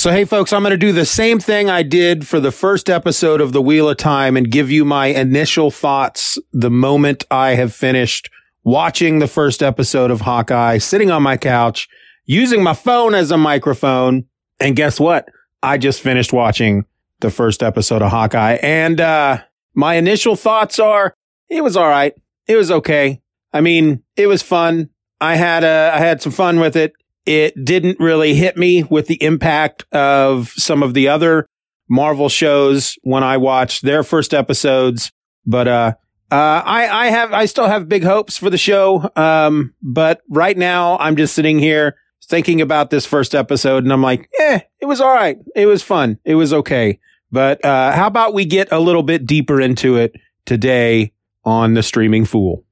So, hey, folks, I'm going to do the same thing I did for the first episode of The Wheel of Time and give you my initial thoughts the moment I have finished watching the first episode of Hawkeye, sitting on my couch, using my phone as a microphone. And guess what? I just finished watching the first episode of Hawkeye. And uh, my initial thoughts are it was all right. It was okay. I mean, it was fun. I had uh, I had some fun with it. It didn't really hit me with the impact of some of the other Marvel shows when I watched their first episodes. But uh, uh, I I have I still have big hopes for the show. Um, but right now I'm just sitting here thinking about this first episode, and I'm like, eh, it was all right. It was fun. It was okay. But uh, how about we get a little bit deeper into it today on the Streaming Fool?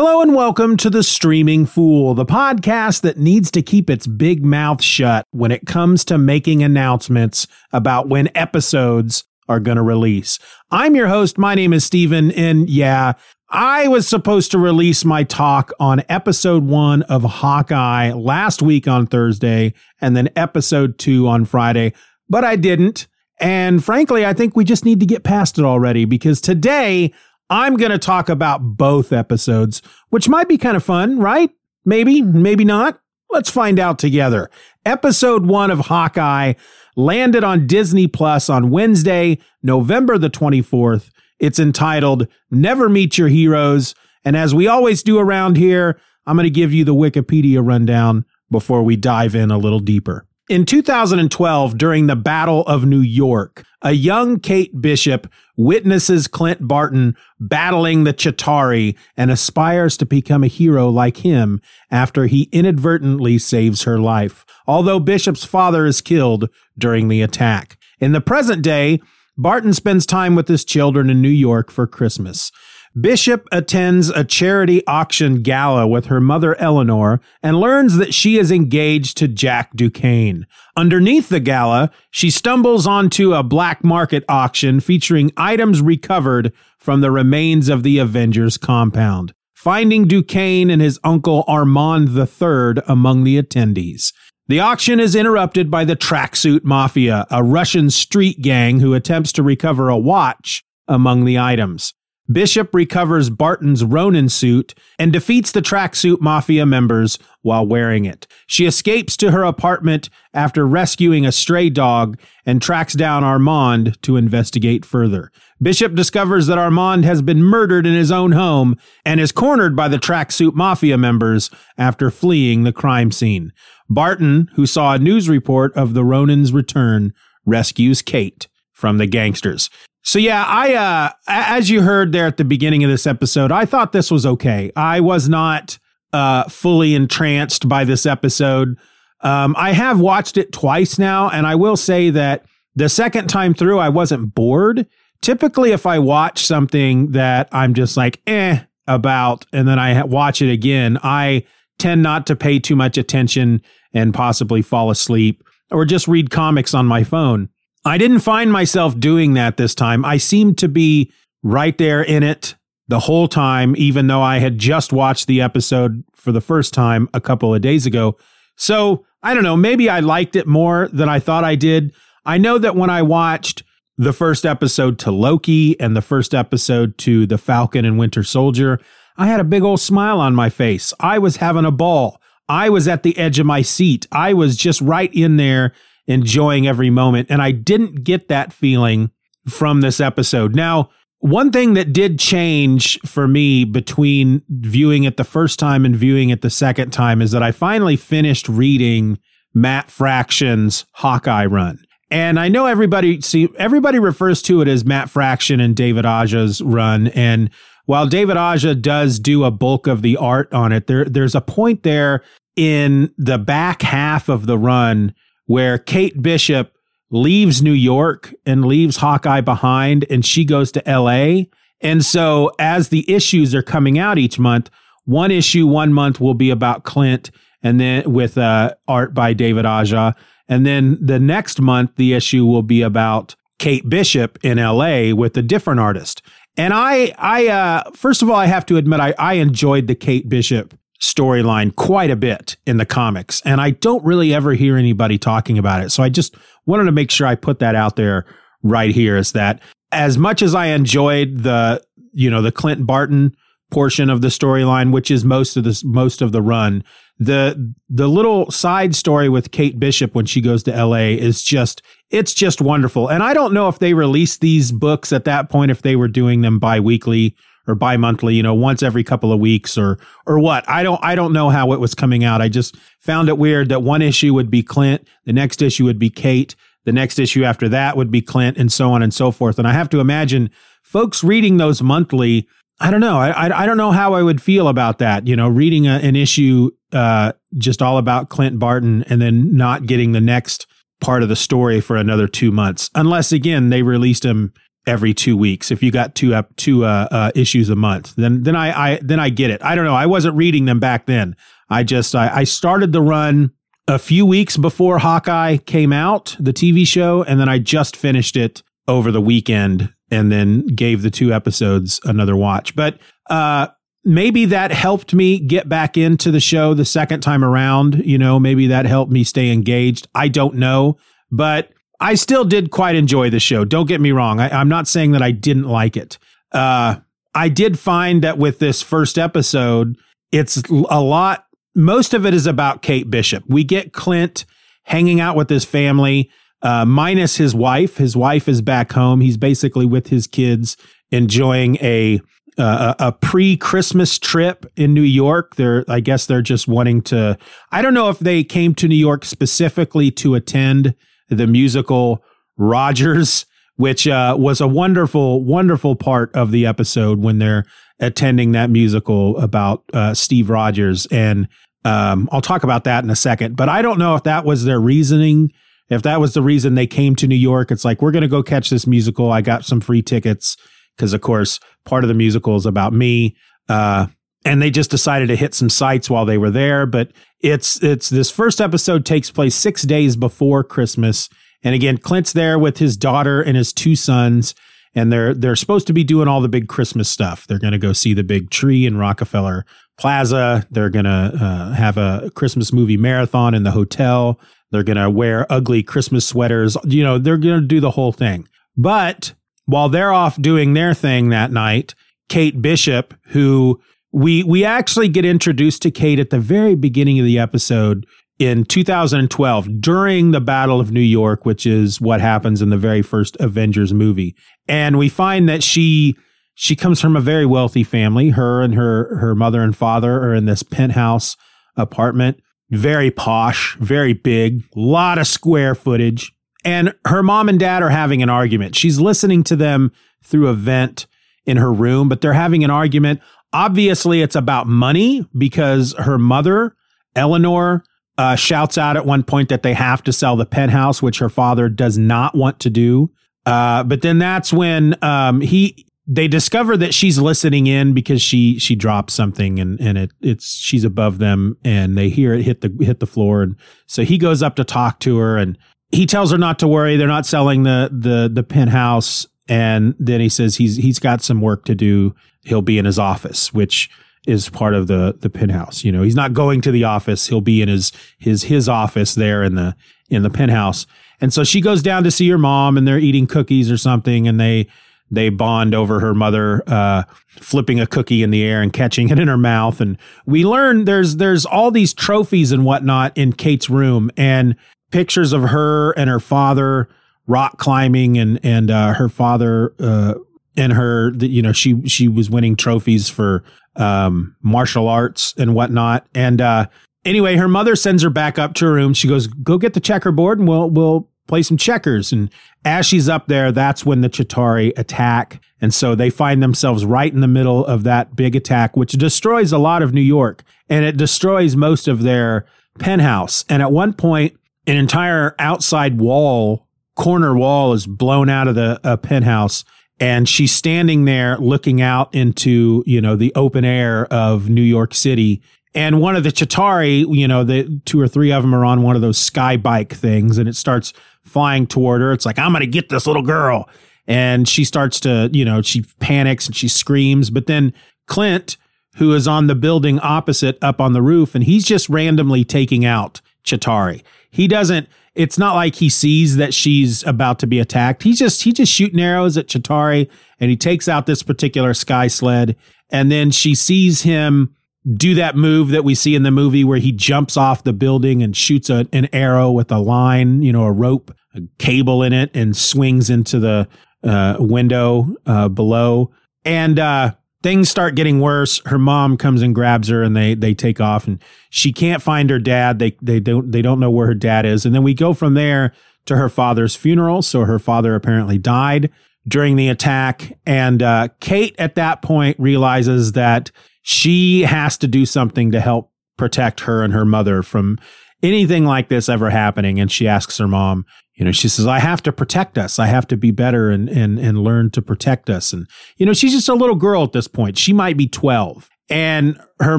Hello and welcome to The Streaming Fool, the podcast that needs to keep its big mouth shut when it comes to making announcements about when episodes are going to release. I'm your host. My name is Steven, and yeah, I was supposed to release my talk on episode one of Hawkeye last week on Thursday and then episode two on Friday, but I didn't. And frankly, I think we just need to get past it already because today I'm going to talk about both episodes, which might be kind of fun, right? Maybe, maybe not. Let's find out together. Episode one of Hawkeye landed on Disney Plus on Wednesday, November the 24th. It's entitled Never Meet Your Heroes. And as we always do around here, I'm going to give you the Wikipedia rundown before we dive in a little deeper. In 2012, during the Battle of New York, a young Kate Bishop witnesses Clint Barton battling the Chitauri and aspires to become a hero like him after he inadvertently saves her life, although Bishop's father is killed during the attack. In the present day, Barton spends time with his children in New York for Christmas. Bishop attends a charity auction gala with her mother Eleanor and learns that she is engaged to Jack Duquesne. Underneath the gala, she stumbles onto a black market auction featuring items recovered from the remains of the Avengers compound, finding Duquesne and his uncle Armand III among the attendees. The auction is interrupted by the Tracksuit Mafia, a Russian street gang who attempts to recover a watch among the items. Bishop recovers Barton's Ronin suit and defeats the tracksuit mafia members while wearing it. She escapes to her apartment after rescuing a stray dog and tracks down Armand to investigate further. Bishop discovers that Armand has been murdered in his own home and is cornered by the tracksuit mafia members after fleeing the crime scene. Barton, who saw a news report of the Ronin's return, rescues Kate from the gangsters. So yeah, I uh as you heard there at the beginning of this episode, I thought this was okay. I was not uh fully entranced by this episode. Um I have watched it twice now and I will say that the second time through I wasn't bored. Typically if I watch something that I'm just like eh about and then I watch it again, I tend not to pay too much attention and possibly fall asleep or just read comics on my phone. I didn't find myself doing that this time. I seemed to be right there in it the whole time, even though I had just watched the episode for the first time a couple of days ago. So I don't know, maybe I liked it more than I thought I did. I know that when I watched the first episode to Loki and the first episode to The Falcon and Winter Soldier, I had a big old smile on my face. I was having a ball. I was at the edge of my seat. I was just right in there enjoying every moment. And I didn't get that feeling from this episode. Now, one thing that did change for me between viewing it the first time and viewing it the second time is that I finally finished reading Matt Fraction's Hawkeye run. And I know everybody see everybody refers to it as Matt Fraction and David Aja's run. And while David Aja does do a bulk of the art on it, there there's a point there in the back half of the run where Kate Bishop leaves New York and leaves Hawkeye behind and she goes to LA. And so as the issues are coming out each month, one issue one month will be about Clint and then with uh, art by David Aja. And then the next month, the issue will be about Kate Bishop in LA with a different artist. And I, I, uh, first of all, I have to admit, I, I enjoyed the Kate Bishop storyline quite a bit in the comics, and I don't really ever hear anybody talking about it. So I just wanted to make sure I put that out there right here is that as much as I enjoyed the, you know, the Clint Barton portion of the storyline, which is most of this, most of the run, the, the little side story with Kate Bishop when she goes to LA is just, it's just wonderful. And I don't know if they released these books at that point, if they were doing them bi-weekly or bi-monthly, you know, once every couple of weeks or or what. I don't I don't know how it was coming out. I just found it weird that one issue would be Clint, the next issue would be Kate, the next issue after that would be Clint, and so on and so forth. And I have to imagine folks reading those monthly. I don't know. I I, I don't know how I would feel about that. You know, reading a, an issue uh, just all about Clint Barton and then not getting the next part of the story for another two months, unless again they released him every two weeks. If you got two up two uh, uh, issues a month, then then I, I then I get it. I don't know. I wasn't reading them back then. I just I, I started the run a few weeks before Hawkeye came out, the TV show, and then I just finished it over the weekend and then gave the two episodes another watch. But uh, maybe that helped me get back into the show the second time around. You know, maybe that helped me stay engaged. I don't know, but I still did quite enjoy the show. Don't get me wrong. I, am not saying that I didn't like it. Uh, I did find that with this first episode, it's a lot. Most of it is about Kate Bishop. We get Clint hanging out with his family, uh, minus his wife. His wife is back home. He's basically with his kids, enjoying a uh, a, pre-Christmas trip in New York. They're, I guess, they're just wanting to. I don't know if they came to New York specifically to attend the musical Rogers, which uh, was a wonderful, wonderful part of the episode when they're attending that musical about uh, Steve Rogers. And um, I'll talk about that in a second. But I don't know if that was their reasoning. If that was the reason they came to New York, it's like, we're going to go catch this musical. I got some free tickets because, of course, part of the musical is about me. Uh, and they just decided to hit some sites while they were there. But it's it's this first episode takes place six days before Christmas, and again, Clint's there with his daughter and his two sons, and they're they're supposed to be doing all the big Christmas stuff. They're going to go see the big tree in Rockefeller Plaza. They're going to uh, have a Christmas movie marathon in the hotel. They're going to wear ugly Christmas sweaters. You know, they're going to do the whole thing. But while they're off doing their thing that night, Kate Bishop, who we we actually get introduced to Kate at the very beginning of the episode in 2012 during the Battle of New York, which is what happens in the very first Avengers movie. And we find that she she comes from a very wealthy family. Her and her her mother and father are in this penthouse apartment, very posh, very big, lot of square footage. And her mom and dad are having an argument. She's listening to them through a vent in her room, but they're having an argument Obviously, it's about money because her mother, Eleanor, uh, shouts out at one point that they have to sell the penthouse, which her father does not want to do. Uh, but then that's when um, he they discover that she's listening in because she she drops something and and it it's she's above them and they hear it hit the hit the floor. And so he goes up to talk to her and he tells her not to worry. They're not selling the the the penthouse. And then he says he's he's got some work to do he'll be in his office, which is part of the the penthouse. You know, he's not going to the office. He'll be in his his his office there in the in the penthouse. And so she goes down to see her mom, and they're eating cookies or something, and they they bond over her mother uh, flipping a cookie in the air and catching it in her mouth. And we learn there's there's all these trophies and whatnot in Kate's room, and pictures of her and her father rock climbing, and and uh, her father uh, in her you know she she was winning trophies for um, martial arts and whatnot. And uh, anyway her mother sends her back up to her room. She goes go get the checkerboard and we'll we'll play some checkers. And as she's up there that's when the chitauri attack. And so they find themselves right in the middle of that big attack which destroys a lot of new york and it destroys most of their penthouse. And at one point an entire outside wall corner wall is blown out of the uh, penthouse and she's standing there looking out into you know the open air of New York City. And one of the Chitauri, you know, the two or three of them are on one of those sky bike things, and it starts flying toward her. It's like I'm going to get this little girl, and she starts to, you know, she panics and she screams. But then Clint, who is on the building opposite up on the roof, and he's just randomly taking out Chitauri. He doesn't. It's not like he sees that she's about to be attacked. He's just he just shooting arrows at Chitauri, and he takes out this particular sky sled. And then she sees him do that move that we see in the movie where he jumps off the building and shoots a, an arrow with a line, you know, a rope, a cable in it, and swings into the uh, window uh, below. And uh, things start getting worse. Her mom comes and grabs her, and they they take off, and she can't find her dad. They they don't they don't know where her dad is, and then we go from there to her father's funeral. So her father apparently died during the attack, and uh, Kate at that point realizes that she has to do something to help protect her and her mother from anything like this ever happening. And she asks her mom, you know, she says, I have to protect us. I have to be better and, and, and learn to protect us. And, you know, she's just a little girl at this point. She might be 12. And her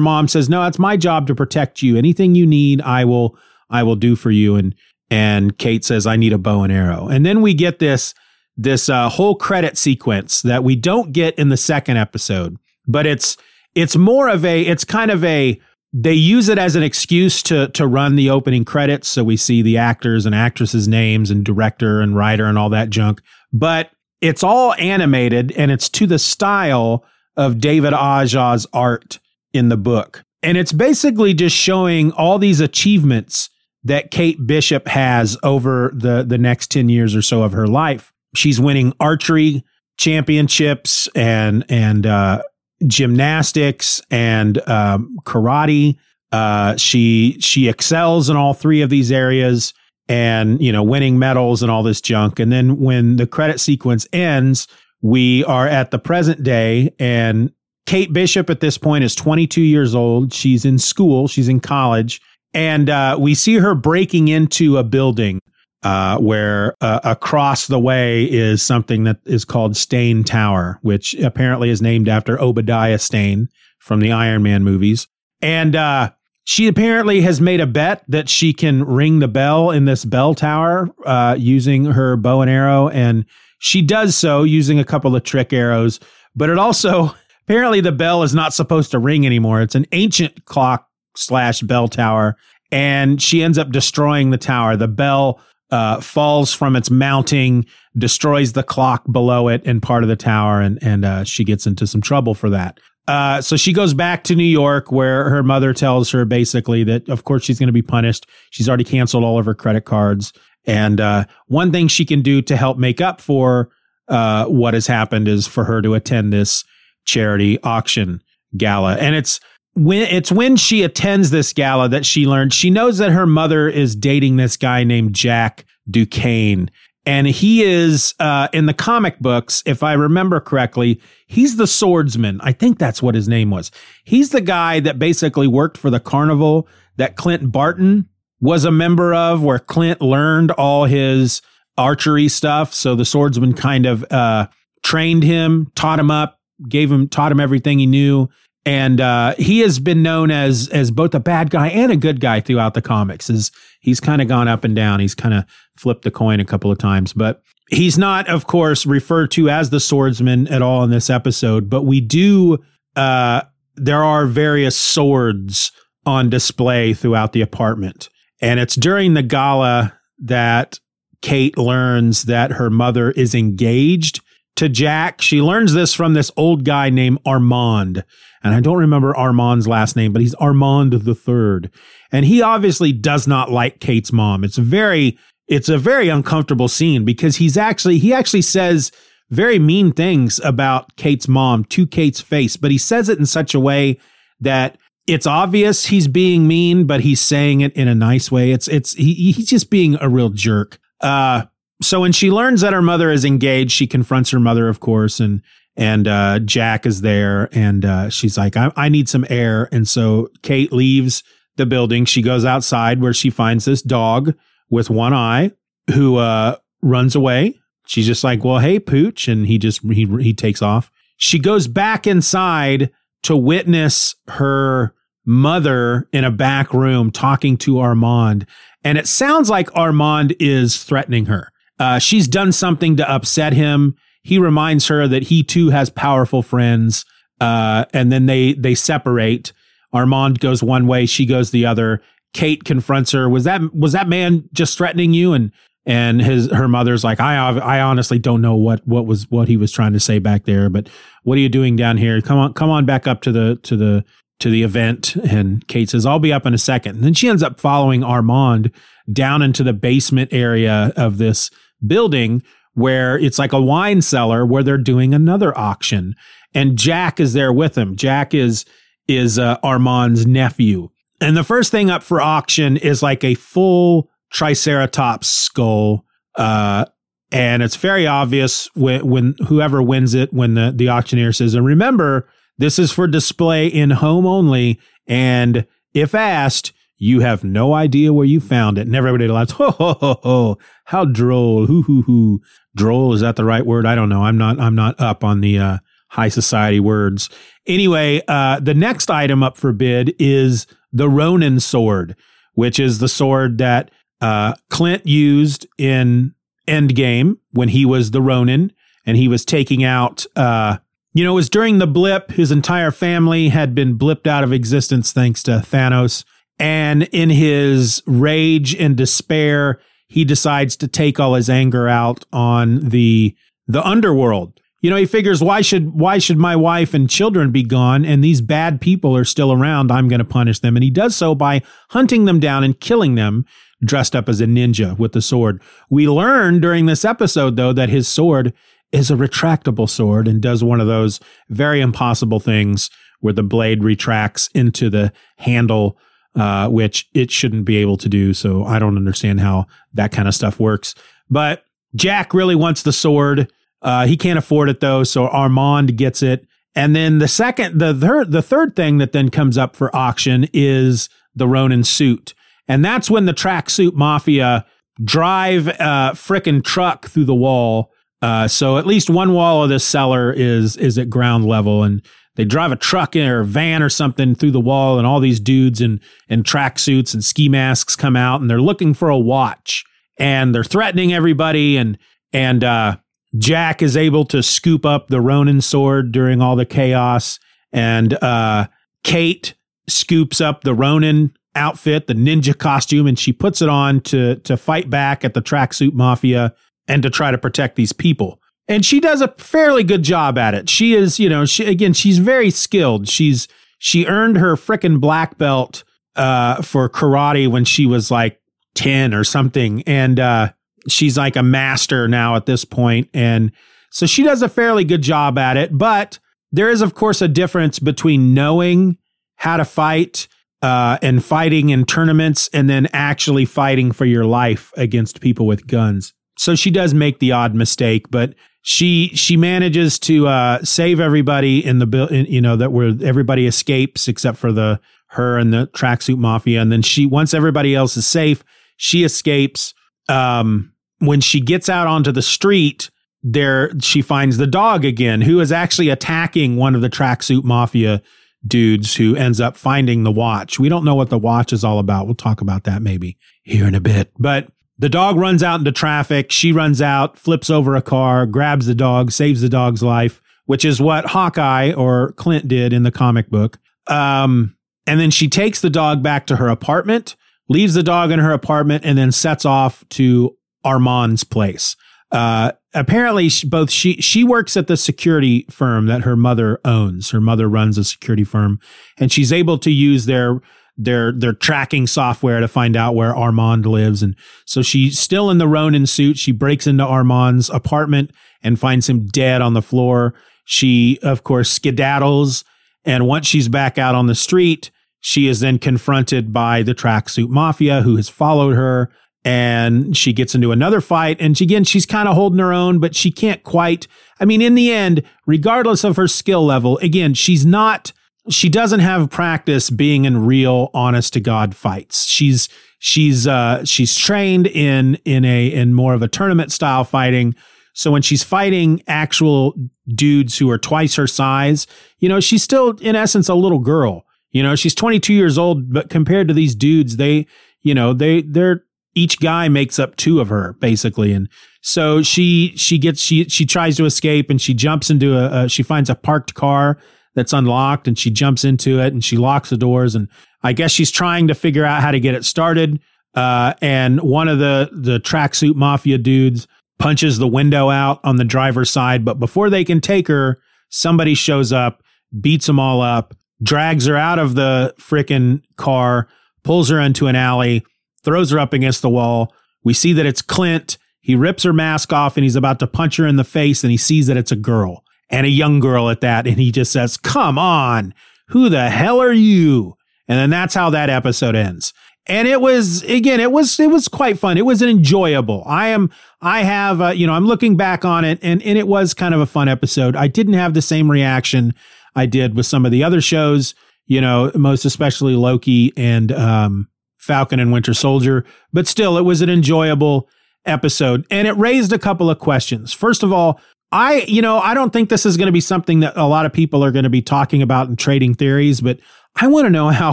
mom says, no, it's my job to protect you. Anything you need, I will, I will do for you. And, and Kate says, I need a bow and arrow. And then we get this, this uh, whole credit sequence that we don't get in the second episode, but it's, it's more of a, it's kind of a, they use it as an excuse to to run the opening credits. So we see the actors and actresses names and director and writer and all that junk. But it's all animated and it's to the style of David Aja's art in the book. And it's basically just showing all these achievements that Kate Bishop has over the the next 10 years or so of her life. She's winning archery championships and and uh, gymnastics and um, karate. Uh, she she excels in all three of these areas, and you know, winning medals and all this junk. And then when the credit sequence ends, we are at the present day, and Kate Bishop at this point is 22 years old. She's in school. She's in college, and uh, we see her breaking into a building uh, where uh, across the way is something that is called Stane Tower, which apparently is named after Obadiah Stane from the Iron Man movies. And uh, she apparently has made a bet that she can ring the bell in this bell tower uh, using her bow and arrow. And she does so using a couple of trick arrows. But it also, apparently, the bell is not supposed to ring anymore. It's an ancient clock slash bell tower. And she ends up destroying the tower. The bell uh, falls from its mounting, destroys the clock below it and part of the tower, and and uh, she gets into some trouble for that. Uh, so she goes back to New York, where her mother tells her basically that, of course, she's going to be punished. She's already canceled all of her credit cards, and uh, one thing she can do to help make up for uh, what has happened is for her to attend this charity auction gala, and it's when it's when she attends this gala that she learns she knows that her mother is dating this guy named Jack Duquesne. And he is uh, in the comic books, if I remember correctly, he's the swordsman. I think that's what his name was. He's the guy that basically worked for the carnival that Clint Barton was a member of, where Clint learned all his archery stuff. So the swordsman kind of uh, trained him, taught him up, gave him, taught him everything he knew and uh, he has been known as as both a bad guy and a good guy throughout the comics. Is he's kind of gone up and down. He's kind of flipped the coin a couple of times, but he's not, of course, referred to as the swordsman at all in this episode. But we do. Uh, there are various swords on display throughout the apartment, and it's during the gala that Kate learns that her mother is engaged to Jack. She learns this from this old guy named Armand. And I don't remember Armand's last name, but he's Armand the third. And he obviously does not like Kate's mom. It's very, it's a very uncomfortable scene because he's actually, he actually says very mean things about Kate's mom to Kate's face, but he says it in such a way that it's obvious he's being mean, but he's saying it in a nice way. It's, it's, he, he's just being a real jerk. Uh, so when she learns that her mother is engaged, she confronts her mother, of course, and and uh, Jack is there, and uh, she's like, I, "I need some air." And so Kate leaves the building. She goes outside where she finds this dog with one eye who uh, runs away. She's just like, "Well, hey, pooch," and he just he he takes off. She goes back inside to witness her mother in a back room talking to Armand, and it sounds like Armand is threatening her. Uh, she's done something to upset him. He reminds her that he too has powerful friends. uh, and then they they separate. Armand goes one way, she goes the other. Kate confronts her. Was that was that man just threatening you? And and his her mother's like, I I honestly don't know what what was what he was trying to say back there, but what are you doing down here? Come on, come on back up to the to the to the event. And Kate says, I'll be up in a second. And then she ends up following Armand down into the basement area of this building where it's like a wine cellar where they're doing another auction. And Jack is there with him. Jack is is uh, Armand's nephew. And the first thing up for auction is like a full Triceratops skull. Uh, and it's very obvious when, when whoever wins it, when the, the auctioneer says, and remember, this is for display in home only. And if asked, you have no idea where you found it. And everybody laughs. Ho, ho, ho, ho. How droll. Hoo, hoo, hoo. Droll. Is that the right word? I don't know. I'm not, I'm not up on the, uh, high society words. Anyway, uh, the next item up for bid is the Ronin sword, which is the sword that uh, Clint used in Endgame when he was the Ronin and he was taking out. Uh, you know, it was during the blip. His entire family had been blipped out of existence thanks to Thanos. And in his rage and despair, he decides to take all his anger out on the the underworld. You know, he figures why should why should my wife and children be gone and these bad people are still around? I'm going to punish them. And he does so by hunting them down and killing them dressed up as a ninja with the sword. We learn during this episode, though, that his sword is a retractable sword and does one of those very impossible things where the blade retracts into the handle, uh, which it shouldn't be able to do. So I don't understand how that kind of stuff works. But Jack really wants the sword. Uh, he can't afford it though, so Armand gets it. And then the second, the third, the third thing that then comes up for auction is the Ronin suit. And that's when the tracksuit mafia drive a frickin' truck through the wall. Uh, so at least one wall of this cellar is is at ground level, and they drive a truck or a van or something through the wall, and all these dudes in in tracksuits and ski masks come out, and they're looking for a watch, and they're threatening everybody, and and uh, Jack is able to scoop up the Ronin sword during all the chaos, and uh, Kate scoops up the Ronin outfit, the ninja costume, and she puts it on to to fight back at the tracksuit mafia and to try to protect these people. And she does a fairly good job at it. She is, you know, she again, she's very skilled. She's she earned her frickin' black belt uh, for karate when she was like 10 or something. And uh, she's like a master now at this point. And so she does a fairly good job at it. But there is, of course, a difference between knowing how to fight uh, and fighting in tournaments and then actually fighting for your life against people with guns. So she does make the odd mistake, but she she manages to uh, save everybody in the bill. You know that where everybody escapes except for the her and the tracksuit mafia, and then she once everybody else is safe, she escapes. Um, when she gets out onto the street, there she finds the dog again, who is actually attacking one of the tracksuit mafia dudes who ends up finding the watch. We don't know what the watch is all about. We'll talk about that maybe here in a bit. But the dog runs out into traffic. She runs out, flips over a car, grabs the dog, saves the dog's life, which is what Hawkeye or Clint did in the comic book. Um, and then she takes the dog back to her apartment, leaves the dog in her apartment, and then sets off to Armand's place. Uh, apparently both she she works at the security firm that her mother owns. Her mother runs a security firm, and she's able to use their their their tracking software to find out where Armand lives. And so she's still in the Ronin suit. She breaks into Armand's apartment and finds him dead on the floor. She, of course, skedaddles, and once she's back out on the street, she is then confronted by the tracksuit mafia who has followed her and she gets into another fight and she, again she's kind of holding her own but she can't quite i mean in the end regardless of her skill level again she's not she doesn't have practice being in real honest to god fights. She's she's uh she's trained in in a in more of a tournament style fighting. So when she's fighting actual dudes who are twice her size you know she's still in essence a little girl. You know she's 22 years old but compared to these dudes they you know they they're each guy makes up two of her basically. And so she she gets she she tries to escape and she jumps into a, a she finds a parked car that's unlocked and she jumps into it and she locks the doors and I guess she's trying to figure out how to get it started. Uh, and one of the the tracksuit mafia dudes punches the window out on the driver's side, but before they can take her, somebody shows up, beats them all up, drags her out of the frickin' car, pulls her into an alley, throws her up against the wall. We see that it's Clint. He rips her mask off and he's about to punch her in the face and he sees that it's a girl and a young girl at that. And he just says, Come on, who the hell are you? And then that's how that episode ends. And it was, again, it was, it was quite fun. It was enjoyable. I am, I have, uh, you know, I'm looking back on it and, and it was kind of a fun episode. I didn't have the same reaction I did with some of the other shows, you know, most especially Loki and, um, Falcon and Winter Soldier, but still, it was an enjoyable episode. And it raised a couple of questions. First of all, I, you know, I don't think this is going to be something that a lot of people are going to be talking about and trading theories, but I want to know how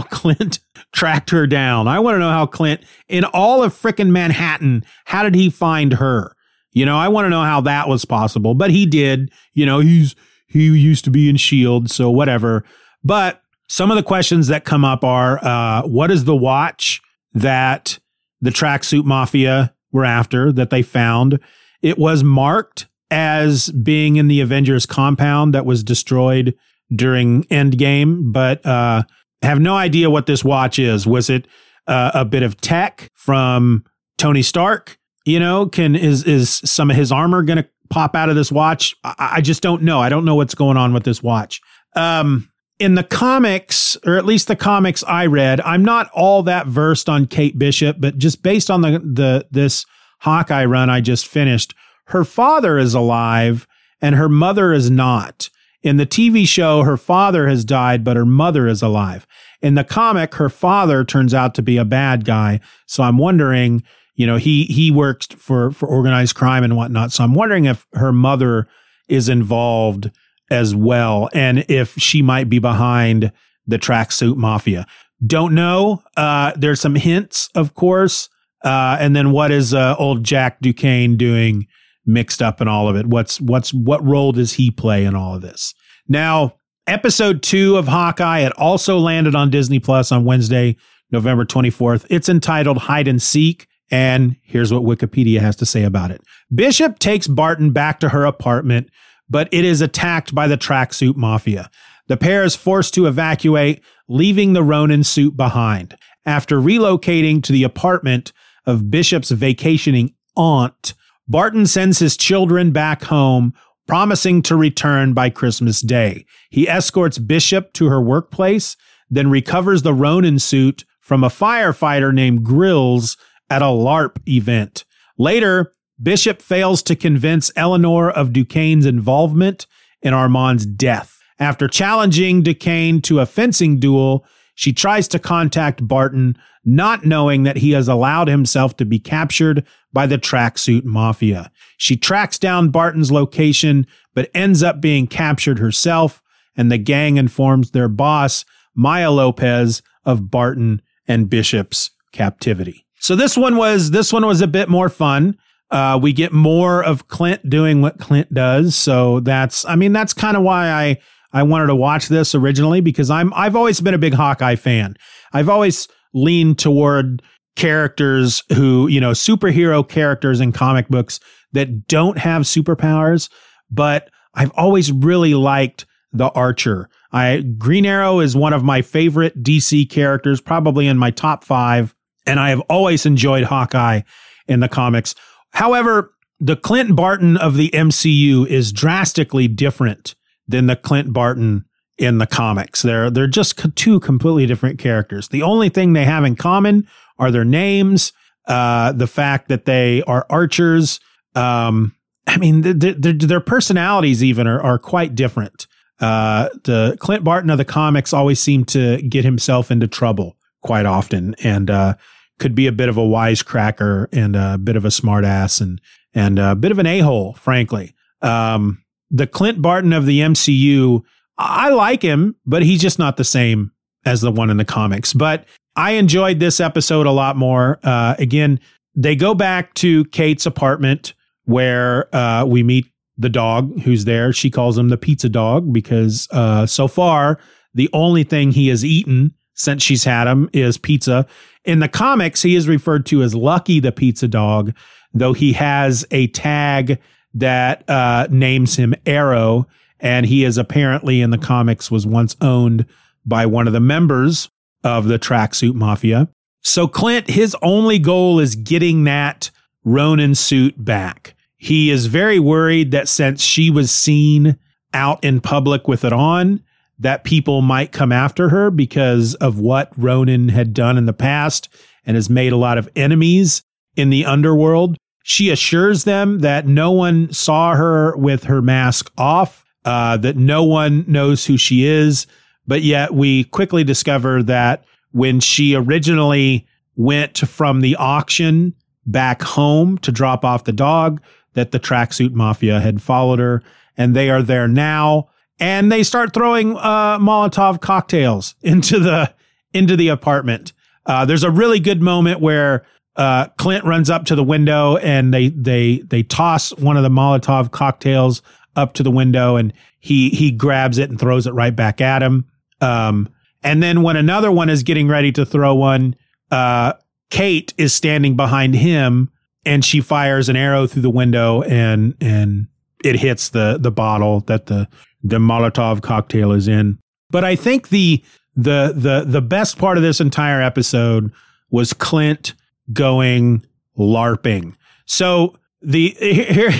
Clint tracked her down. I want to know how Clint, in all of frickin' Manhattan, how did he find her? You know, I want to know how that was possible, but he did. You know, he's, he used to be in S.H.I.E.L.D., so whatever. But some of the questions that come up are uh, what is the watch that the tracksuit mafia were after that they found? It was marked as being in the Avengers compound that was destroyed during Endgame, but uh, have no idea what this watch is. Was it uh, a bit of tech from Tony Stark? You know, can is is some of his armor going to pop out of this watch? I, I, just don't know. I don't know what's going on with this watch. Um, in the comics, or at least the comics I read, I'm not all that versed on Kate Bishop, but just based on the the this Hawkeye run I just finished, her father is alive and her mother is not. In the TV show, her father has died, but her mother is alive. In the comic, her father turns out to be a bad guy. So I'm wondering, you know, he he works for for organized crime and whatnot. So I'm wondering if her mother is involved as well, and if she might be behind the tracksuit mafia. Don't know. Uh, there's some hints, of course. Uh, and then what is uh, old Jack Duquesne doing mixed up in all of it. What's what's what role does he play in all of this? Now, episode 2 of Hawkeye it also landed on Disney Plus on Wednesday, November 24th. It's entitled Hide and Seek and here's what Wikipedia has to say about it. Bishop takes Barton back to her apartment, but it is attacked by the tracksuit mafia. The pair is forced to evacuate, leaving the Ronin suit behind. After relocating to the apartment of Bishop's vacationing aunt, Barton sends his children back home, promising to return by Christmas Day. He escorts Bishop to her workplace, then recovers the Ronin suit from a firefighter named Grills at a LARP event. Later, Bishop fails to convince Eleanor of Duquesne's involvement in Armand's death. After challenging Duquesne to a fencing duel, she tries to contact Barton, not knowing that he has allowed himself to be captured by the tracksuit mafia. She tracks down Barton's location, but ends up being captured herself, and the gang informs their boss, Maya Lopez, of Barton and Bishop's captivity. So this one was this one was a bit more fun. Uh, we get more of Clint doing what Clint does, so that's I mean that's kind of why I I wanted to watch this originally because I'm I've always been a big Hawkeye fan. I've always leaned toward characters who, you know, superhero characters in comic books that don't have superpowers, but I've always really liked the Archer. I Green Arrow is one of my favorite DC characters, probably in my top 5, and I have always enjoyed Hawkeye in the comics. However, the Clint Barton of the MCU is drastically different than the Clint Barton in the comics. They're they're just two completely different characters. The only thing they have in common are their names, uh, the fact that they are archers. Um, I mean, the, the, their personalities even are, are quite different. Uh, the Clint Barton of the comics always seemed to get himself into trouble quite often, and uh, could be a bit of a wisecracker and a bit of a smartass and and a bit of an a hole, frankly. Um, the Clint Barton of the MCU, I like him, but he's just not the same as the one in the comics. But I enjoyed this episode a lot more. Uh, again, they go back to Kate's apartment where uh, we meet the dog who's there. She calls him the pizza dog because uh, so far the only thing he has eaten since she's had him is pizza. In the comics, he is referred to as Lucky the pizza dog, though he has a tag that uh, names him Arrow, and he is apparently in the comics was once owned by one of the members of the tracksuit mafia. So Clint, his only goal is getting that Ronin suit back. He is very worried that since she was seen out in public with it on, that people might come after her because of what Ronin had done in the past and has made a lot of enemies in the underworld. She assures them that no one saw her with her mask off, uh, that no one knows who she is. But yet we quickly discover that when she originally went from the auction back home to drop off the dog, that the tracksuit mafia had followed her and they are there now and they start throwing uh, Molotov cocktails into the into the apartment. Uh, there's a really good moment where uh, Clint runs up to the window and they they they toss one of the Molotov cocktails up to the window and he he grabs it and throws it right back at him. Um, and then when another one is getting ready to throw one, uh, Kate is standing behind him and she fires an arrow through the window and and it hits the the bottle that the the Molotov cocktail is in. But I think the the the the best part of this entire episode was Clint going LARPing. So the here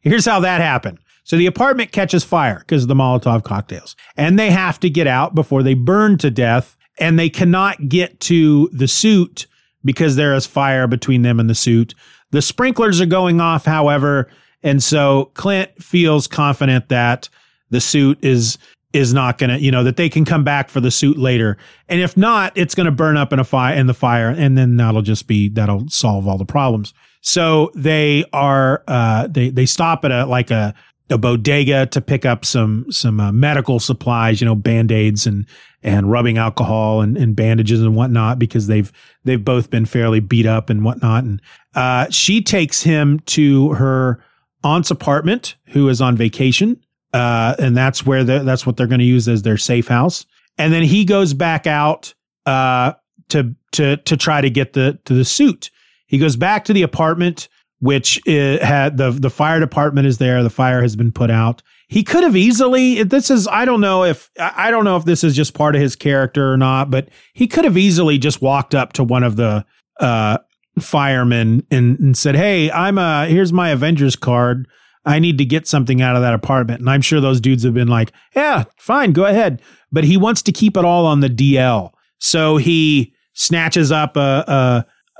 here's how that happened. So the apartment catches fire because of the Molotov cocktails, and they have to get out before they burn to death, and they cannot get to the suit because there is fire between them and the suit. The sprinklers are going off, however, and so Clint feels confident that the suit is is not going to, you know, that they can come back for the suit later. And if not, it's going to burn up in a fire in the fire and then that'll just be that'll solve all the problems. So they are uh they they stop at a like a a bodega to pick up some some uh, medical supplies, you know, band-aids and and rubbing alcohol and, and bandages and whatnot because they've they've both been fairly beat up and whatnot. And uh, she takes him to her aunt's apartment, who is on vacation, uh, and that's where the, that's what they're going to use as their safe house. And then he goes back out uh, to to to try to get the to the suit. He goes back to the apartment, which had the the fire department is there. The fire has been put out. He could have easily. This is I don't know if I don't know if this is just part of his character or not, but he could have easily just walked up to one of the uh, firemen and, and said, "Hey, I'm a here's my Avengers card." I need to get something out of that apartment. And I'm sure those dudes have been like, yeah, fine, go ahead. But he wants to keep it all on the DL. So he snatches up a,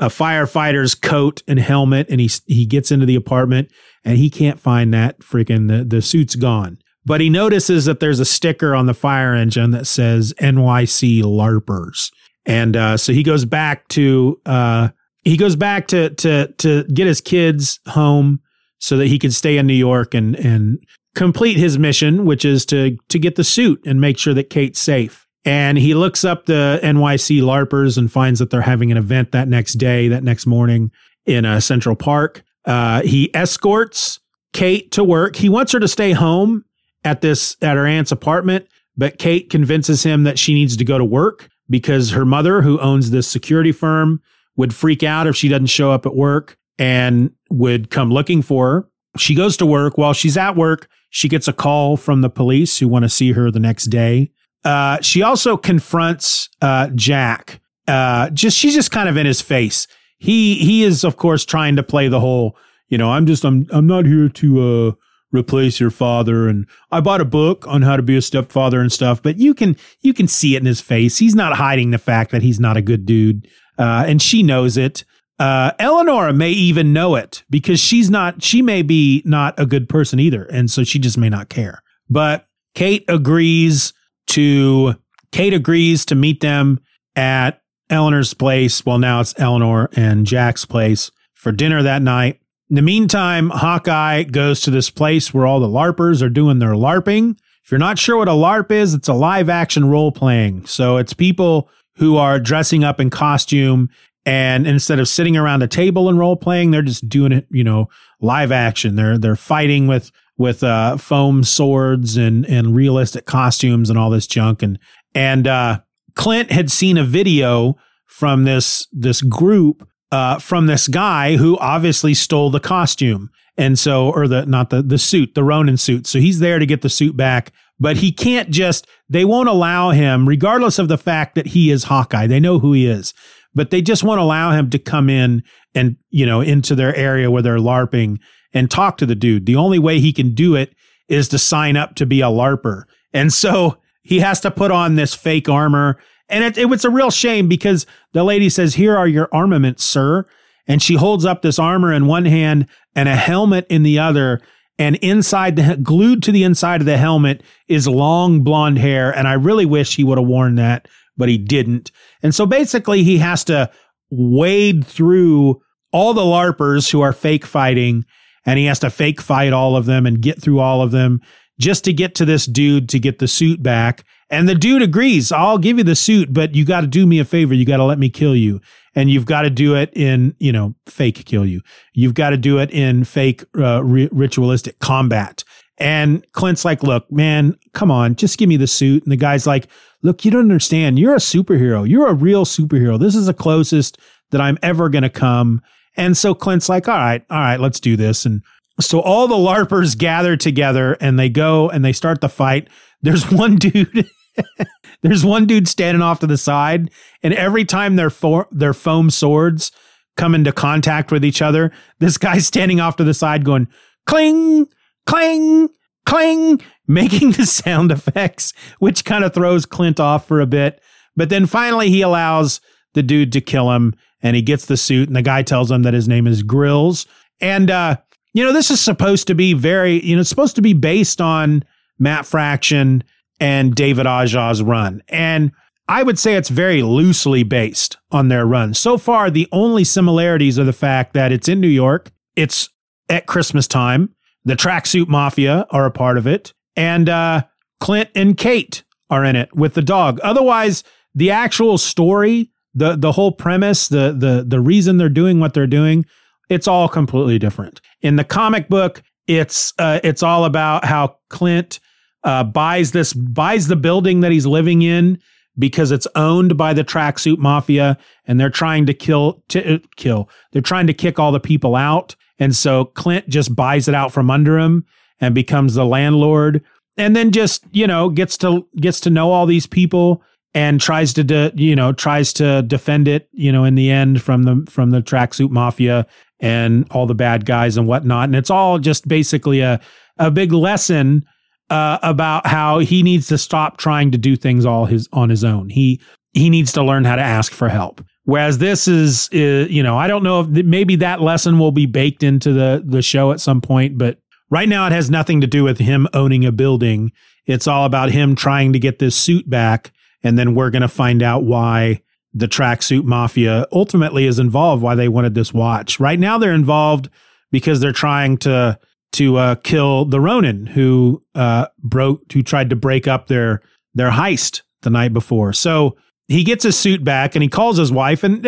a, a firefighter's coat and helmet and he, he gets into the apartment and he can't find that freaking, the, the suit's gone. But he notices that there's a sticker on the fire engine that says NYC LARPers. And uh, so he goes back to, uh, he goes back to, to, to get his kids home so that he could stay in New York and and complete his mission, which is to to get the suit and make sure that Kate's safe. And he looks up the NYC LARPers and finds that they're having an event that next day, that next morning in uh, Central Park. Uh, he escorts Kate to work. He wants her to stay home at this at her aunt's apartment, but Kate convinces him that she needs to go to work because her mother, who owns this security firm, would freak out if she doesn't show up at work and would come looking for her. She goes to work. While she's at work, she gets a call from the police who want to see her the next day. Uh, she also confronts uh, Jack. Uh, just she's just kind of in his face. He he is of course trying to play the whole. You know, I'm just I'm I'm not here to uh, replace your father, and I bought a book on how to be a stepfather and stuff. But you can you can see it in his face. He's not hiding the fact that he's not a good dude, uh, and she knows it. Uh, Eleanor may even know it because she's not, she may be not a good person either. And so she just may not care. But Kate agrees to, Kate agrees to meet them at Eleanor's place. Well, now it's Eleanor and Jack's place for dinner that night. In the meantime, Hawkeye goes to this place where all the LARPers are doing their LARPing. If you're not sure what a LARP is, it's a live action role playing. So it's people who are dressing up in costume and instead of sitting around a table and role playing, they're just doing it, you know, live action. They're they're fighting with with uh, foam swords and and realistic costumes and all this junk. And and uh, Clint had seen a video from this this group uh, from this guy who obviously stole the costume. And so or the not the the suit the Ronin suit. So he's there to get the suit back but he can't just they won't allow him regardless of the fact that he is Hawkeye. They know who he is but they just won't allow him to come in and you know into their area where they're larping and talk to the dude. The only way he can do it is to sign up to be a larper. And so he has to put on this fake armor. And it, it was a real shame because the lady says, Here are your armaments, sir. And she holds up this armor in one hand and a helmet in the other. And inside the glued to the inside of the helmet is long blonde hair. And I really wish he would have worn that, but he didn't. And so basically he has to wade through all the LARPers who are fake fighting and he has to fake fight all of them and get through all of them just to get to this dude to get the suit back. And the dude agrees, I'll give you the suit, but you got to do me a favor. You got to let me kill you. And you've got to do it in, you know, fake kill you. You've got to do it in fake uh, ri- ritualistic combat. And Clint's like, look, man, come on, just give me the suit. And the guy's like, look, you don't understand. You're a superhero. You're a real superhero. This is the closest that I'm ever going to come. And so Clint's like, all right, all right, let's do this. And so all the LARPers gather together and they go and they start the fight. There's one dude. there's one dude standing off to the side, and every time their fo- their foam swords come into contact with each other, this guy's standing off to the side going cling, clang, clang, making the sound effects, which kind of throws Clint off for a bit. But then finally he allows the dude to kill him and he gets the suit and the guy tells him that his name is Grills. And uh, you know, this is supposed to be very, you know, it's supposed to be based on Matt Fraction and David Aja's run. And I would say it's very loosely based on their run. So far, the only similarities are the fact that it's in New York, it's at Christmas time, the tracksuit mafia are a part of it, and uh, Clint and Kate are in it with the dog. Otherwise, the actual story the the whole premise, the the the reason they're doing what they're doing, it's all completely different. In the comic book, it's uh, it's all about how Clint uh, buys this buys the building that he's living in because it's owned by the tracksuit mafia, and they're trying to kill to uh, kill. They're trying to kick all the people out, and so Clint just buys it out from under him and becomes the landlord, and then just you know gets to gets to know all these people and tries to de, you know tries to defend it you know in the end from the from the tracksuit mafia and all the bad guys and whatnot. And it's all just basically a a big lesson uh, about how he needs to stop trying to do things all his on his own. He he needs to learn how to ask for help. Whereas this is, is you know i don't know if maybe that lesson will be baked into the the show at some point but right now it has nothing to do with him owning a building it's all about him trying to get this suit back and then we're going to find out why the tracksuit mafia ultimately is involved, why they wanted this watch. Right now, they're involved because they're trying to to uh, kill the Ronin who uh, broke, who tried to break up their their heist the night before. So he gets his suit back and he calls his wife, and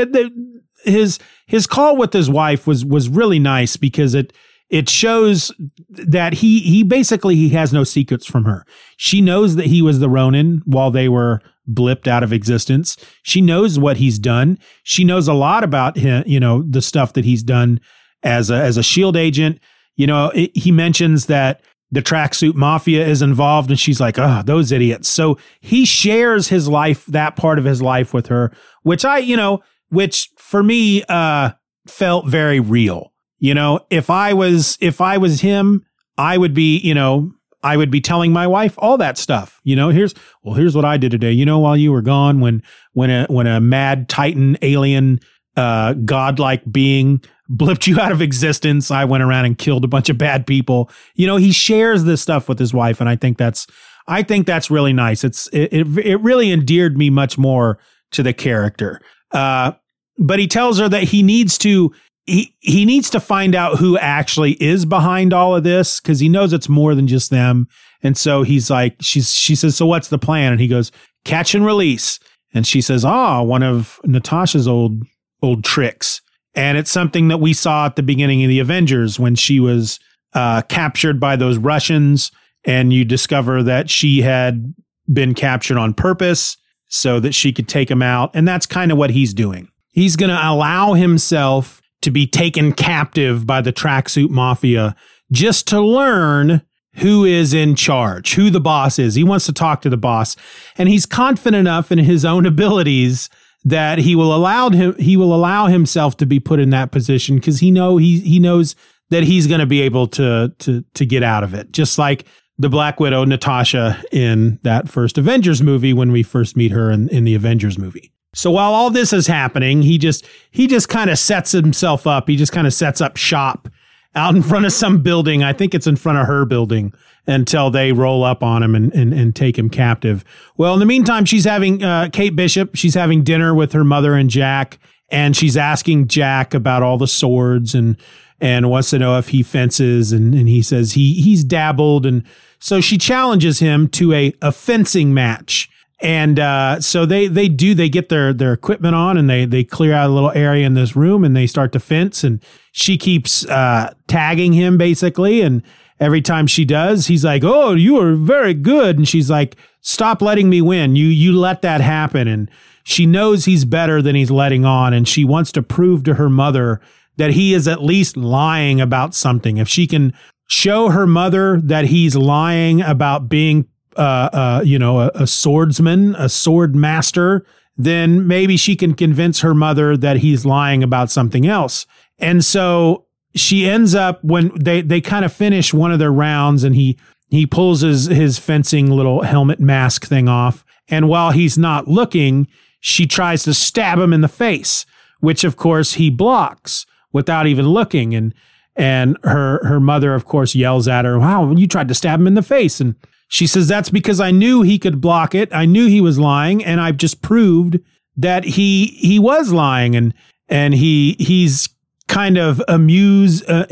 his his call with his wife was was really nice because it it shows that he he basically he has no secrets from her. She knows that he was the Ronin while they were blipped out of existence. She knows what he's done. She knows a lot about him, you know, the stuff that he's done as a, as a shield agent. You know, it, he mentions that the tracksuit mafia is involved and she's like, "Oh, those idiots." So he shares his life, that part of his life with her, which I, you know, which for me uh felt very real. You know, if I was if I was him, I would be, you know, I would be telling my wife all that stuff. You know, here's well, here's what I did today. You know, while you were gone, when when a when a mad Titan alien uh godlike being blipped you out of existence, I went around and killed a bunch of bad people. You know, he shares this stuff with his wife, and I think that's I think that's really nice. It's it it, it really endeared me much more to the character. Uh, but he tells her that he needs to he he needs to find out who actually is behind all of this because he knows it's more than just them. And so he's like, she's she says, so what's the plan? And he goes, catch and release. And she says, ah, one of Natasha's old old tricks. And it's something that we saw at the beginning of the Avengers when she was uh, captured by those Russians, and you discover that she had been captured on purpose so that she could take him out. And that's kind of what he's doing. He's going to allow himself to be taken captive by the tracksuit mafia just to learn who is in charge, who the boss is. He wants to talk to the boss, and he's confident enough in his own abilities that he will allow him he will allow himself to be put in that position because he know he he knows that he's going to be able to to to get out of it. Just like the Black Widow Natasha in that first Avengers movie when we first meet her in, in the Avengers movie. So while all this is happening, he just he just kind of sets himself up. He just kind of sets up shop out in front of some building. I think it's in front of her building until they roll up on him and, and, and take him captive. Well, in the meantime, she's having uh, Kate Bishop. She's having dinner with her mother and Jack, and she's asking Jack about all the swords and and wants to know if he fences. And, and he says he he's dabbled. And so she challenges him to a, a fencing match. And uh, so they they do they get their their equipment on and they they clear out a little area in this room and they start to fence and she keeps uh, tagging him basically. And every time she does he's like oh you are very good. And she's like stop letting me win. You you let that happen. And she knows he's better than he's letting on. And she wants to prove to her mother that he is at least lying about something. If she can show her mother that he's lying about being uh, uh, you know, a, a swordsman, a sword master, then maybe she can convince her mother that he's lying about something else. And so she ends up when they they kind of finish one of their rounds and he he pulls his his fencing little helmet mask thing off. And while he's not looking she tries to stab him in the face which of course he blocks without even looking. And and her her mother of course yells at her wow you tried to stab him in the face. And she says, That's because I knew he could block it. I knew he was lying, and I've just proved that he he was lying and and he he's kind of amused uh,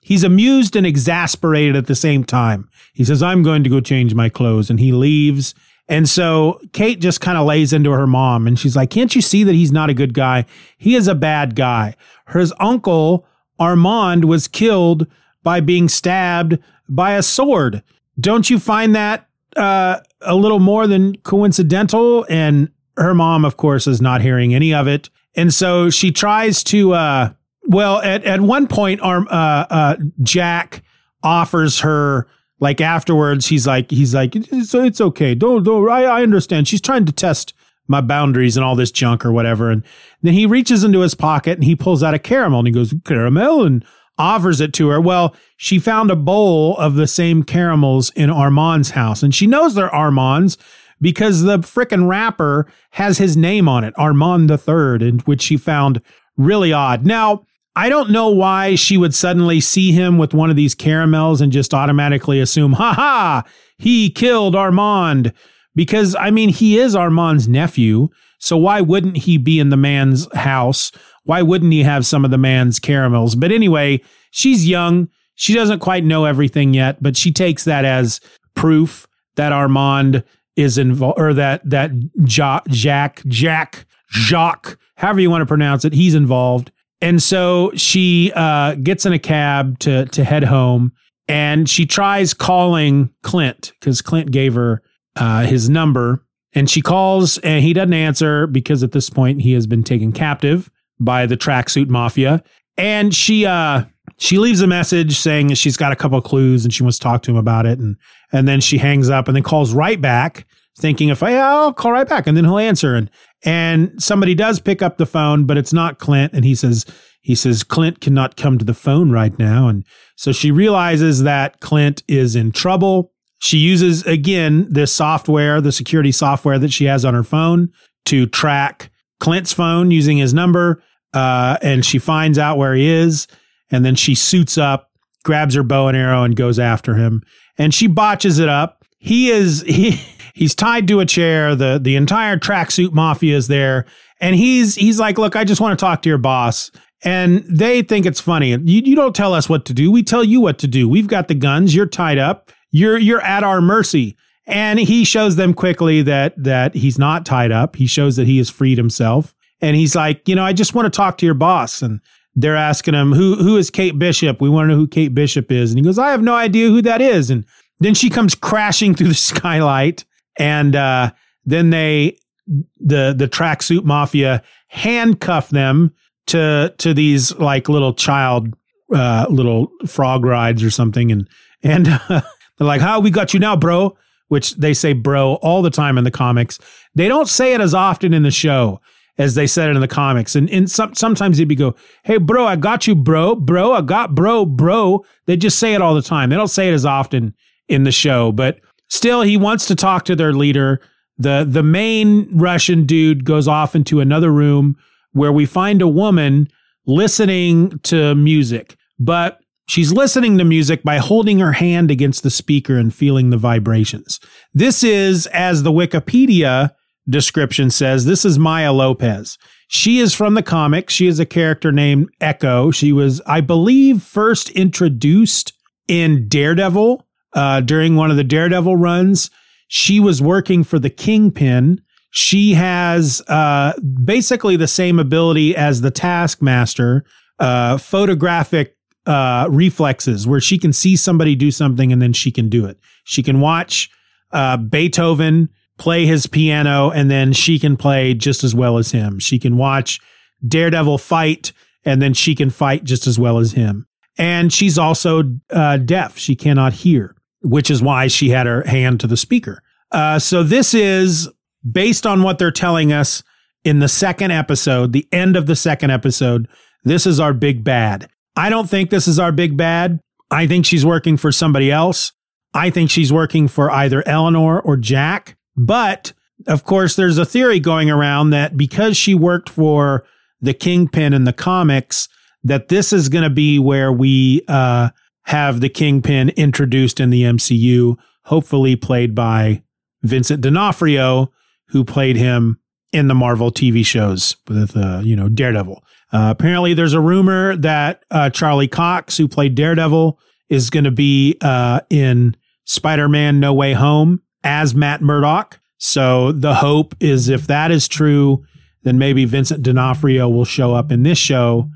he's amused and exasperated at the same time. He says, I'm going to go change my clothes. And he leaves. And so Kate just kind of lays into her mom and she's like, Can't you see that he's not a good guy? He is a bad guy. Her uncle, Armand, was killed by being stabbed by a sword. Don't you find that uh, a little more than coincidental? And her mom, of course, is not hearing any of it. And so she tries to, uh, well, at, at one point, our, uh, uh, Jack offers her, like afterwards, he's like, he's like, it's, it's okay. Don't, don't, I, I understand. She's trying to test my boundaries and all this junk or whatever. And then he reaches into his pocket and he pulls out a caramel and he goes, caramel. And offers it to her. Well, she found a bowl of the same caramels in Armand's house, and she knows they're Armand's because the frickin' wrapper has his name on it, Armand the Third, and which she found really odd. Now, I don't know why she would suddenly see him with one of these caramels and just automatically assume, ha ha, he killed Armand. Because, I mean, he is Armand's nephew. So why wouldn't he be in the man's house why wouldn't he have some of the man's caramels? But anyway, she's young. She doesn't quite know everything yet, but she takes that as proof that Armand is involved, or that that jo- Jack, Jack, Jacques, however you want to pronounce it, he's involved. And so she uh, gets in a cab to to head home, and she tries calling Clint because Clint gave her uh, his number, and she calls, and he doesn't answer because at this point he has been taken captive by the tracksuit mafia. And she uh she leaves a message saying she's got a couple clues and she wants to talk to him about it. And and then she hangs up and then calls right back, thinking if I I'll call right back and then he'll answer. And and somebody does pick up the phone, but it's not Clint. And he says, he says, Clint cannot come to the phone right now. And so she realizes that Clint is in trouble. She uses again this software, the security software that she has on her phone to track Clint's phone using his number uh, and she finds out where he is, and then she suits up, grabs her bow and arrow, and goes after him. And she botches it up. He is he he's tied to a chair. the The entire tracksuit mafia is there, and he's he's like, "Look, I just want to talk to your boss." And they think it's funny. You, you don't tell us what to do. We tell you what to do. We've got the guns. You're tied up. You're you're at our mercy. And he shows them quickly that that he's not tied up. He shows that he has freed himself. And he's like, you know, I just want to talk to your boss. And they're asking him who who is Kate Bishop? We want to know who Kate Bishop is, and he goes, I have no idea who that is. And then she comes crashing through the skylight, and uh, then they the the tracksuit mafia handcuff them to to these like little child uh, little frog rides or something, and and uh, they're like, "How we got you now, bro?" Which they say "bro" all the time in the comics. They don't say it as often in the show as they said it in the comics. And, and some, sometimes they'd be go, "Hey, bro, I got you, bro, bro, I got bro, bro." They just say it all the time. They don't say it as often in the show, but still, he wants to talk to their leader. the The main Russian dude goes off into another room where we find a woman listening to music, but she's listening to music by holding her hand against the speaker and feeling the vibrations. This is, as the Wikipedia description says, this is Maya Lopez. She is from the comics. She is a character named Echo. She was, I believe, first introduced in Daredevil uh, during one of the Daredevil runs. She was working for the Kingpin she has uh, basically the same ability as the Taskmaster, uh, photographic uh, reflexes, where she can see somebody do something and then she can do it. She can watch uh, Beethoven play his piano and then she can play just as well as him. She can watch Daredevil fight and then she can fight just as well as him. And she's also uh, deaf. She cannot hear, which is why she had her hand to the speaker. Uh, so this is based on what they're telling us in the second episode, the end of the second episode, this is our big bad. I don't think this is our big bad. I think she's working for somebody else. I think she's working for either Eleanor or Jack. But of course, there's a theory going around that because she worked for the Kingpin in the comics, that this is going to be where we uh, have the Kingpin introduced in the MCU, hopefully played by Vincent D'Onofrio, who played him in the Marvel TV shows with, uh, you know, Daredevil. Uh, apparently, there's a rumor that uh, Charlie Cox, who played Daredevil, is going to be uh, in Spider Man No Way Home as Matt Murdock. So the hope is if that is true, then maybe Vincent D'Onofrio will show up in this show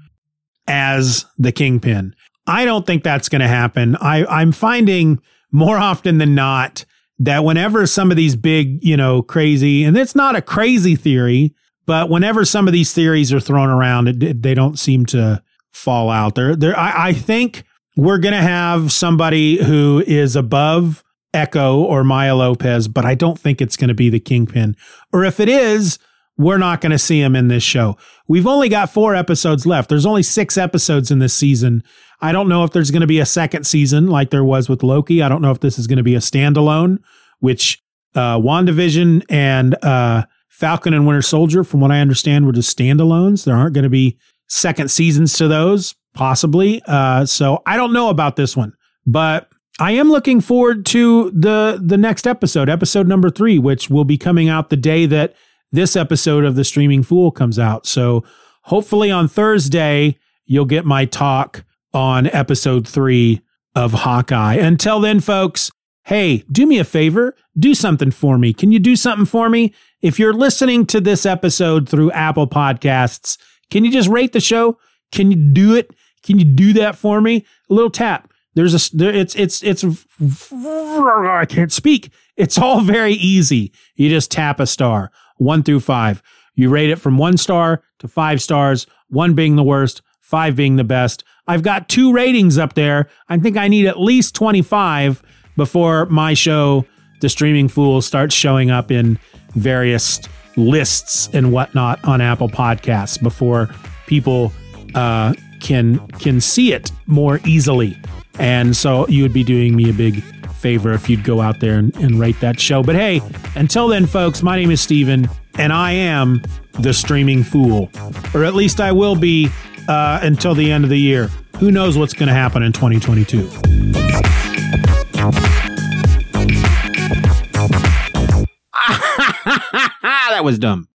as the Kingpin. I don't think that's going to happen. I, I'm finding more often than not that whenever some of these big, you know, crazy, and it's not a crazy theory, but whenever some of these theories are thrown around, it, they don't seem to fall out. There, there. I, I think we're going to have somebody who is above Echo or Maya Lopez, but I don't think it's going to be the Kingpin. Or if it is, we're not going to see him in this show. We've only got four episodes left. There's only six episodes in this season. I don't know if there's going to be a second season like there was with Loki. I don't know if this is going to be a standalone, which uh, WandaVision and uh, Falcon and Winter Soldier, from what I understand, were just standalones. There aren't going to be second seasons to those, possibly. Uh, so I don't know about this one, but I am looking forward to the the next episode, episode number three, which will be coming out the day that this episode of the Streaming Fool comes out. So hopefully on Thursday you'll get my talk on episode three of Hawkeye. Until then, folks, hey, do me a favor, do something for me. Can you do something for me? If you're listening to this episode through Apple Podcasts, can you just rate the show? Can you do it? Can you do that for me? A little tap. There's a there, it's it's it's I can't speak. It's all very easy. You just tap a star, 1 through 5. You rate it from 1 star to 5 stars, 1 being the worst, 5 being the best. I've got two ratings up there. I think I need at least 25 before my show, The Streaming Fool, starts showing up in various lists and whatnot on Apple Podcasts before people uh, can can see it more easily. And so you would be doing me a big favor if you'd go out there and, and rate that show. But hey, until then, folks, my name is Steven, and I am the streaming fool. Or at least I will be uh, until the end of the year. Who knows what's going to happen in 2022? that was dumb.